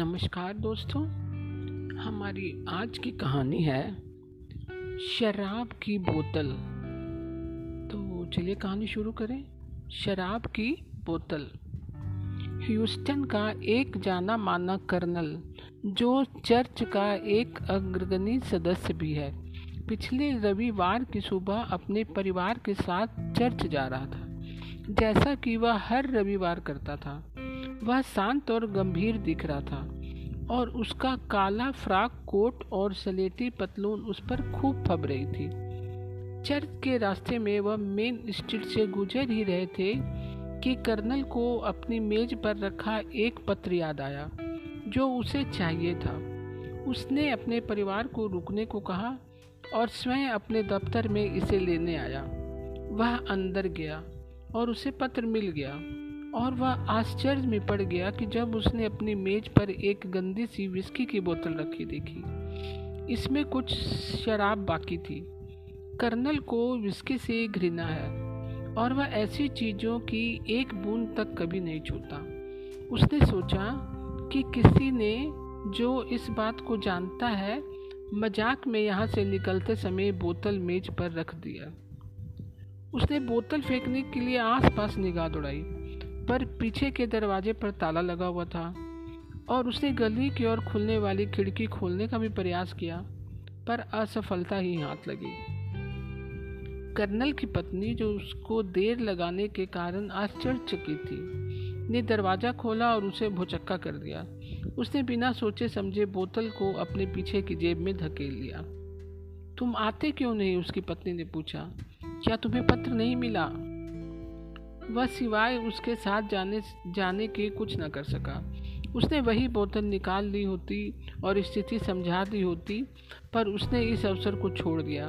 नमस्कार दोस्तों, हमारी आज की कहानी है शराब की बोतल। तो चलिए कहानी शुरू करें। शराब की बोतल। ह्यूस्टन का एक जाना माना कर्नल, जो चर्च का एक अग्रगणी सदस्य भी है। पिछले रविवार की सुबह अपने परिवार के साथ चर्च जा रहा था, जैसा कि वह हर रविवार करता था। वह शांत और गंभीर दिख रहा था। और उसका काला फ्रॉक कोट और सलेटी पतलून उस पर खूब फब रही थी। चर्च के रास्ते में वह मेन स्ट्रीट से गुजर ही रहे थे कि कर्नल को अपनी मेज पर रखा एक पत्र याद आया, जो उसे चाहिए था। उसने अपने परिवार को रुकने को कहा और स्वयं अपने दफ्तर में इसे लेने आया। वह अंदर गया और उसे पत्र मिल गया। और वह आश्चर्य में पड़ गया कि जब उसने अपनी मेज पर एक गंदी सी विस्की की बोतल रखी देखी। इसमें कुछ शराब बाकी थी। कर्नल को विस्की से घृणा है और वह ऐसी चीज़ों की एक बूंद तक कभी नहीं छूता। उसने सोचा कि किसी ने जो इस बात को जानता है, मज़ाक में यहाँ से निकलते समय बोतल मेज पर रख दिया। उसने बोतल फेंकने के लिए आसपास निगाह दौड़ाई। पर पीछे के दरवाजे पर ताला लगा हुआ था और उसने गली की ओर खुलने वाली खिड़की खोलने का भी प्रयास किया, पर असफलता ही हाथ लगी। कर्नल की पत्नी, जो उसको देर लगाने के कारण आश्चर्यचकित थी, ने दरवाज़ा खोला और उसे भुचक्का कर दिया। उसने बिना सोचे समझे बोतल को अपने पीछे की जेब में धकेल लिया। तुम आते क्यों नहीं? उसकी पत्नी ने पूछा। क्या तुम्हें पत्र नहीं मिला? वह सिवाय उसके साथ जाने जाने के कुछ न कर सका। उसने वही बोतल निकाल ली होती और स्थिति समझा दी होती, पर उसने इस अवसर को छोड़ दिया।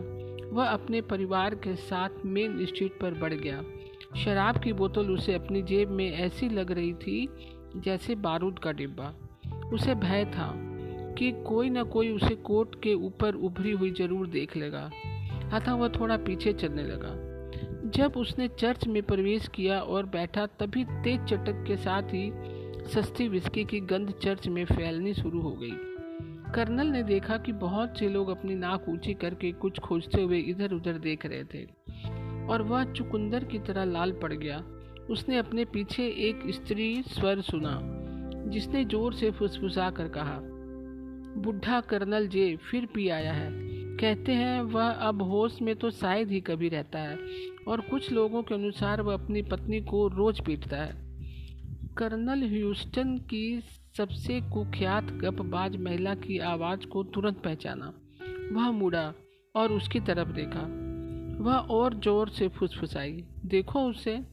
वह अपने परिवार के साथ मेन स्ट्रीट पर बढ़ गया। शराब की बोतल उसे अपनी जेब में ऐसी लग रही थी जैसे बारूद का डिब्बा। उसे भय था कि कोई न कोई उसे कोट के ऊपर उभरी हुई ज़रूर देख लेगा, अतः वह थोड़ा पीछे चलने लगा। जब उसने चर्च में प्रवेश किया और बैठा, तभी तेज चटक के साथ ही सस्ती विस्की की गंध चर्च में फैलनी शुरू हो गई। कर्नल ने देखा कि बहुत से लोग अपनी नाक ऊँची करके कुछ खोजते हुए इधर उधर देख रहे थे और वह चुकंदर की तरह लाल पड़ गया। उसने अपने पीछे एक स्त्री स्वर सुना, जिसने ज़ोर से फुसफुसा कर कहा, बुढ़ा कर्नल जे, फिर पी आया है। कहते हैं, वह अब होश में तो शायद ही कभी रहता है। और कुछ लोगों के अनुसार वह अपनी पत्नी को रोज पीटता है। कर्नल ह्यूस्टन की सबसे कुख्यात गपबाज महिला की आवाज़ को तुरंत पहचाना। वह मुड़ा और उसकी तरफ़ देखा। वह और ज़ोर से फुसफुसाई। देखो उसे,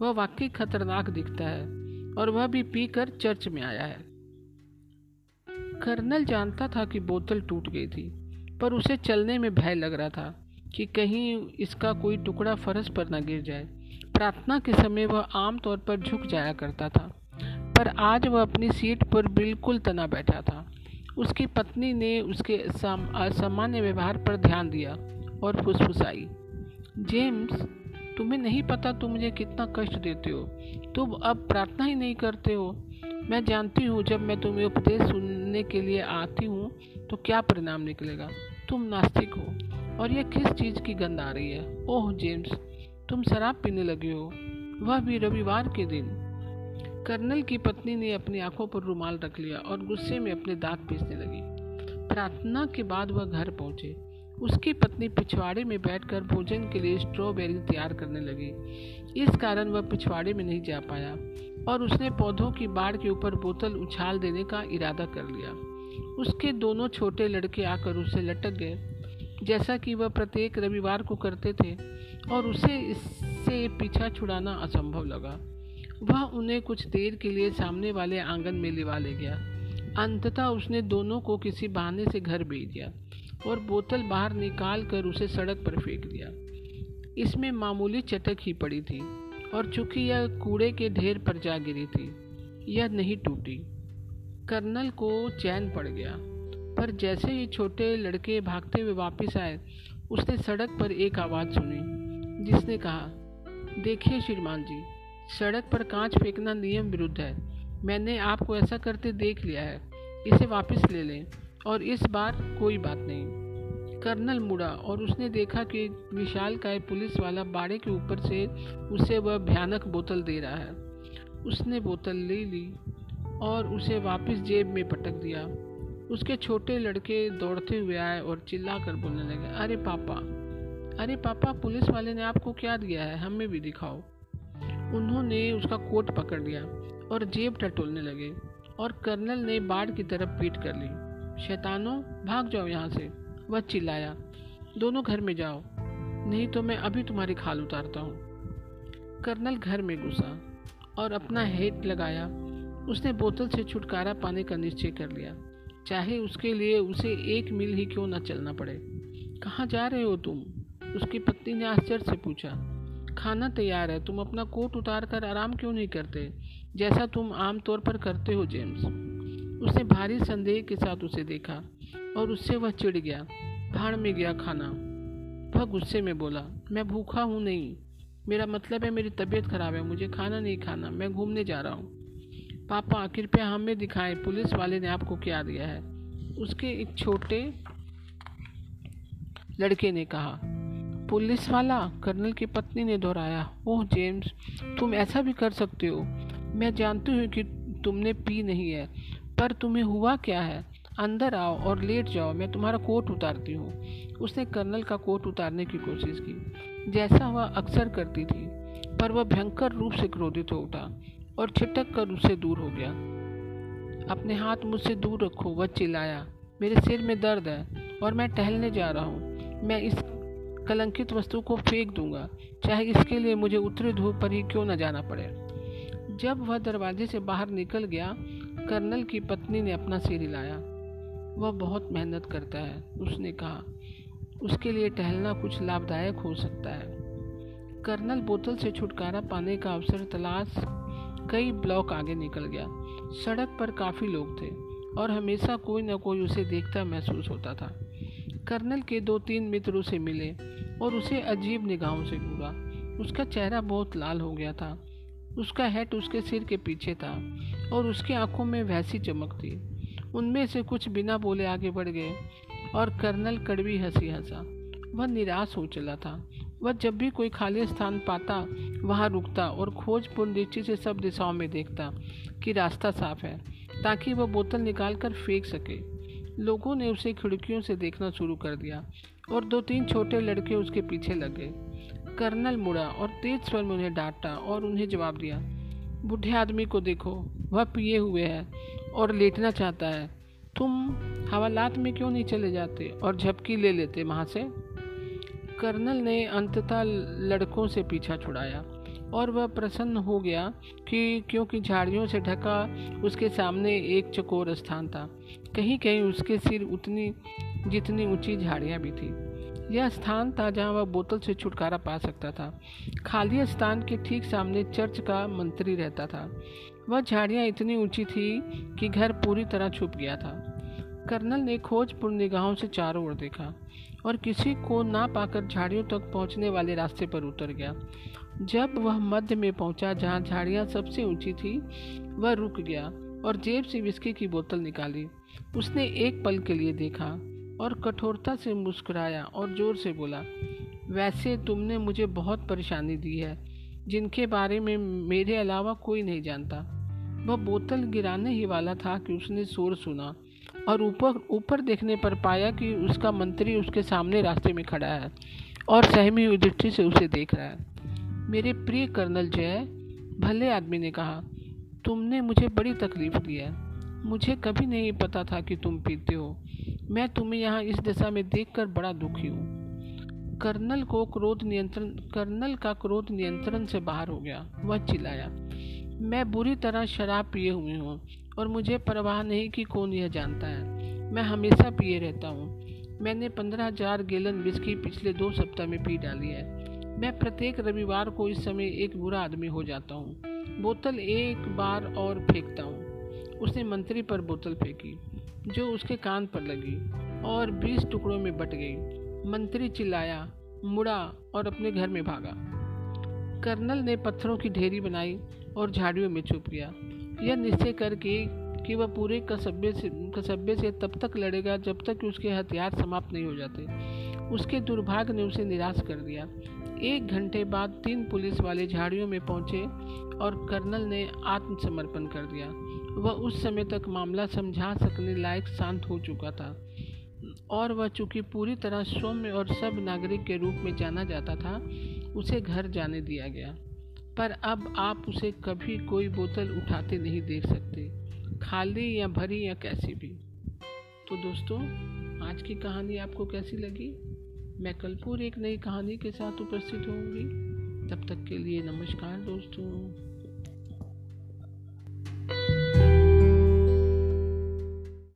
वह वाकई खतरनाक दिखता है और वह भी पीकर चर्च में आया है। कर्नल जानता था कि बोतल टूट गई थी, पर उसे चलने में भय लग रहा था। कि कहीं इसका कोई टुकड़ा फरस पर न गिर जाए। प्रार्थना के समय वह आमतौर पर झुक जाया करता था, पर आज वह अपनी सीट पर बिल्कुल तना बैठा था। उसकी पत्नी ने उसके असामान्य व्यवहार पर ध्यान दिया और फुसफुसाई। जेम्स, तुम्हें नहीं पता तुम मुझे कितना कष्ट देते हो। तुम अब प्रार्थना ही नहीं करते हो। मैं जानती हूँ, जब मैं तुम्हें उपदेश सुनने के लिए आती हूँ तो क्या परिणाम निकलेगा? तुम नास्तिक हो। और यह किस चीज़ की गंध आ रही है? ओह, जेम्स, तुम शराब पीने लगे हो। वह भी रविवार के दिन। कर्नल की पत्नी ने अपनी आँखों पर रुमाल रख लिया और गुस्से में अपने दांत पीसने लगी। प्रार्थना के बाद वह घर पहुँचे। उसकी पत्नी पिछवाड़े में बैठकर भोजन के लिए स्ट्रॉबेरी तैयार करने लगी। इस कारण वह पिछवाड़े में नहीं जा पाया और उसने पौधों की बाढ़ के ऊपर बोतल उछाल देने का इरादा कर लिया। उसके दोनों छोटे लड़के आकर उसे लटक गए। जैसा कि वह प्रत्येक रविवार को करते थे, और उसे इससे पीछा छुड़ाना असंभव लगा। वह उन्हें कुछ देर के लिए सामने वाले आँगन में लिवा ले गया। अंततः उसने दोनों को किसी बहाने से घर भेज दिया और बोतल बाहर निकाल कर उसे सड़क पर फेंक दिया। इसमें मामूली चटक ही पड़ी थी, और चूँकि यह कूड़े के ढेर पर जा गिरी थी, यह नहीं टूटी। कर्नल को चैन पड़ गया। पर जैसे ही छोटे लड़के भागते हुए वापस आए, उसने सड़क पर एक आवाज़ सुनी, जिसने कहा, देखिए श्रीमान जी, सड़क पर कांच फेंकना नियम विरुद्ध है। मैंने आपको ऐसा करते देख लिया है। इसे वापस ले लें, और इस बार कोई बात नहीं। कर्नल मुड़ा, और उसने देखा कि विशाल का पुलिस वाला बाड़े के ऊपर से उसे वह भयानक बोतल दे रहा है। उसने बोतल ले ली, और उसे वापस जेब में पटक दिया। उसके छोटे लड़के दौड़ते हुए आए और चिल्ला कर बोलने लगे, अरे पापा अरे पापा, पुलिस वाले ने आपको क्या दिया है? हमें भी दिखाओ। उन्होंने उसका कोट पकड़ लिया और जेब टटोलने लगे और कर्नल ने बाढ़ की तरफ़ पीट कर ली। शैतानों, भाग जाओ यहाँ से। वह चिल्लाया, दोनों घर में जाओ, नहीं तो मैं अभी तुम्हारी खाल उतारता हूँ। कर्नल घर में घुसा और अपना हेट लगाया। उसने बोतल से छुटकारा पाने का निश्चय कर लिया। चाहे उसके लिए उसे एक मील ही क्यों न चलना पड़े। कहाँ जा रहे हो तुम? उसकी पत्नी ने आश्चर्य से पूछा। खाना तैयार है, तुम अपना कोट उतार कर आराम क्यों नहीं करते? जैसा तुम आमतौर पर करते हो, जेम्स। उसने भारी संदेह के साथ उसे देखा और उससे वह चिढ़ गया। भाड़ में गया खाना। वह गुस्से में बोला, मैं भूखा हूँ नहीं। मेरा मतलब है मेरी तबीयत खराब है, मुझे खाना नहीं खाना। मैं घूमने जा रहा हूँ। पापा, कृपया हमें दिखाएँ, पुलिस वाले ने आपको क्या दिया है? उसके एक छोटे लड़के ने कहा, पुलिस वाला कर्नल की पत्नी ने दोहराया, ओह, जेम्स, तुम ऐसा भी कर सकते हो। मैं जानती हूँ कि तुमने पी नहीं है, पर तुम्हें हुआ क्या है? अंदर आओ और लेट जाओ, मैं तुम्हारा कोट उतारती हूँ। उसने कर्नल का कोट उतारने की कोशिश की। जैसा वह अक्सर करती थी, पर वह भयंकर रूप से क्रोधित हो उठा। और छिटक कर उससे दूर हो गया। अपने हाथ मुझसे दूर रखो, वह चिल्लाया, मेरे सिर में दर्द है और मैं टहलने जा रहा हूँ। मैं इस कलंकित वस्तु को फेंक दूँगा, चाहे इसके लिए मुझे उत्तरी धूप पर ही क्यों न जाना पड़े। जब वह दरवाजे से बाहर निकल गया, कर्नल की पत्नी ने अपना सिर हिलाया। वह बहुत मेहनत करता है, उसने कहा, उसके लिए टहलना कुछ लाभदायक हो सकता है। कर्नल बोतल से छुटकारा पाने का अवसर तलाश कई ब्लॉक आगे निकल गया। सड़क पर काफ़ी लोग थे और हमेशा कोई न कोई उसे देखता महसूस होता था। कर्नल के दो तीन मित्र उसे मिले और उसे अजीब निगाहों से घूरा। उसका चेहरा बहुत लाल हो गया था। उसका हेट उसके सिर के पीछे था और उसकी आँखों में वैसी चमक थी। उनमें से कुछ बिना बोले आगे बढ़ गए और कर्नल कड़वी हँसी हंसा। वह निराश हो चला था वह जब भी कोई खाली स्थान पाता, वहाँ रुकता और खोजपूर्ण दृष्टि से सब दिशाओं में देखता कि रास्ता साफ़ है, ताकि वह बोतल निकाल कर फेंक सके। लोगों ने उसे खिड़कियों से देखना शुरू कर दिया और दो तीन छोटे लड़के उसके पीछे लगे। कर्नल मुड़ा और तेज स्वर में उन्हें डांटा और उन्हें जवाब दिया, बूढ़े आदमी को देखो, वह पिए हुए है और लेटना चाहता है। तुम हवालात में क्यों नहीं चले जाते और झपकी ले लेते वहाँ से? कर्नल ने अंततः लड़कों से पीछा छुड़ाया और वह प्रसन्न हो गया कि क्योंकि झाड़ियों से ढका उसके सामने एक चकोर स्थान था, कहीं कहीं उसके सिर उतनी, जितनी ऊँची झाड़ियाँ भी थी। यह स्थान था जहाँ वह बोतल से छुटकारा पा सकता था। खाली स्थान के ठीक सामने चर्च का मंत्री रहता था। वह झाड़ियाँ इतनी ऊँची थी कि घर पूरी तरह छुप गया था। कर्नल ने खोजपूर्ण निगाहों से चारों ओर देखा। और किसी को ना पाकर झाड़ियों तक पहुँचने वाले रास्ते पर उतर गया। जब वह मध्य में पहुँचा, जहाँ झाड़ियाँ सबसे ऊँची थी, वह रुक गया और जेब से विस्की की बोतल निकाली। उसने एक पल के लिए देखा और कठोरता से मुस्कुराया और ज़ोर से बोला, वैसे तुमने मुझे बहुत परेशानी दी है, जिनके बारे में मेरे अलावा कोई नहीं जानता। वह बोतल गिराने ही वाला था कि उसने शोर सुना। और ऊपर ऊपर देखने पर पाया कि उसका मंत्री उसके सामने रास्ते में खड़ा है और सहमी हुई दृष्टि से उसे देख रहा है। मेरे प्रिय कर्नल जय, भले आदमी ने कहा, तुमने मुझे बड़ी तकलीफ़ दी है। मुझे कभी नहीं पता था कि तुम पीते हो। मैं तुम्हें यहाँ इस दशा में देखकर बड़ा दुखी हूँ। कर्नल को क्रोध नियंत्रण, कर्नल का क्रोध नियंत्रण से बाहर हो गया। वह चिल्लाया मैं बुरी तरह शराब पिए हुए हूँ और मुझे परवाह नहीं कि कौन यह जानता है। मैं हमेशा पिए रहता हूँ। मैंने पंद्रह हज़ार गैलन विस्की पिछले दो सप्ताह में पी डाली है। मैं प्रत्येक रविवार को इस समय एक बुरा आदमी हो जाता हूँ। बोतल एक बार और फेंकता हूँ। उसने मंत्री पर बोतल फेंकी, जो उसके कान पर लगी और बीस टुकड़ों में बट गई। मंत्री चिल्लाया, मुड़ा और अपने घर में भागा। कर्नल ने पत्थरों की ढेरी बनाई और झाड़ियों में छुप गया। यह निश्चय करके कि वह पूरे कस्बे से कस्बे से तब तक लड़ेगा जब तक कि उसके हथियार समाप्त नहीं हो जाते। उसके दुर्भाग्य ने उसे निराश कर दिया। एक घंटे बाद तीन पुलिस वाले झाड़ियों में पहुँचे और कर्नल ने आत्मसमर्पण कर दिया। वह उस समय तक मामला समझा सकने लायक शांत हो चुका था और वह चूँकि पूरी तरह सौम्य और सब नागरिक के रूप में जाना जाता था, उसे घर जाने दिया गया। पर अब आप उसे कभी कोई बोतल उठाते नहीं देख सकते। खाली या भरी या कैसी भी। तो दोस्तों, आज की कहानी आपको कैसी लगी? मैं कल पूरी एक नई कहानी के साथ उपस्थित होंगी तब तक के लिए नमस्कार दोस्तों।